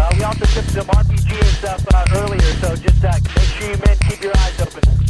Uh, we also took some RPG and stuff uh, earlier, so just uh, make sure you men keep your eyes open.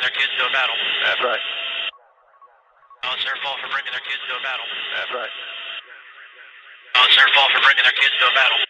Bringing their kids to a battle. That's right. Oh, it's their fault for bringing their kids to a battle. That's right. Oh, it's their fault for bringing their kids to a battle.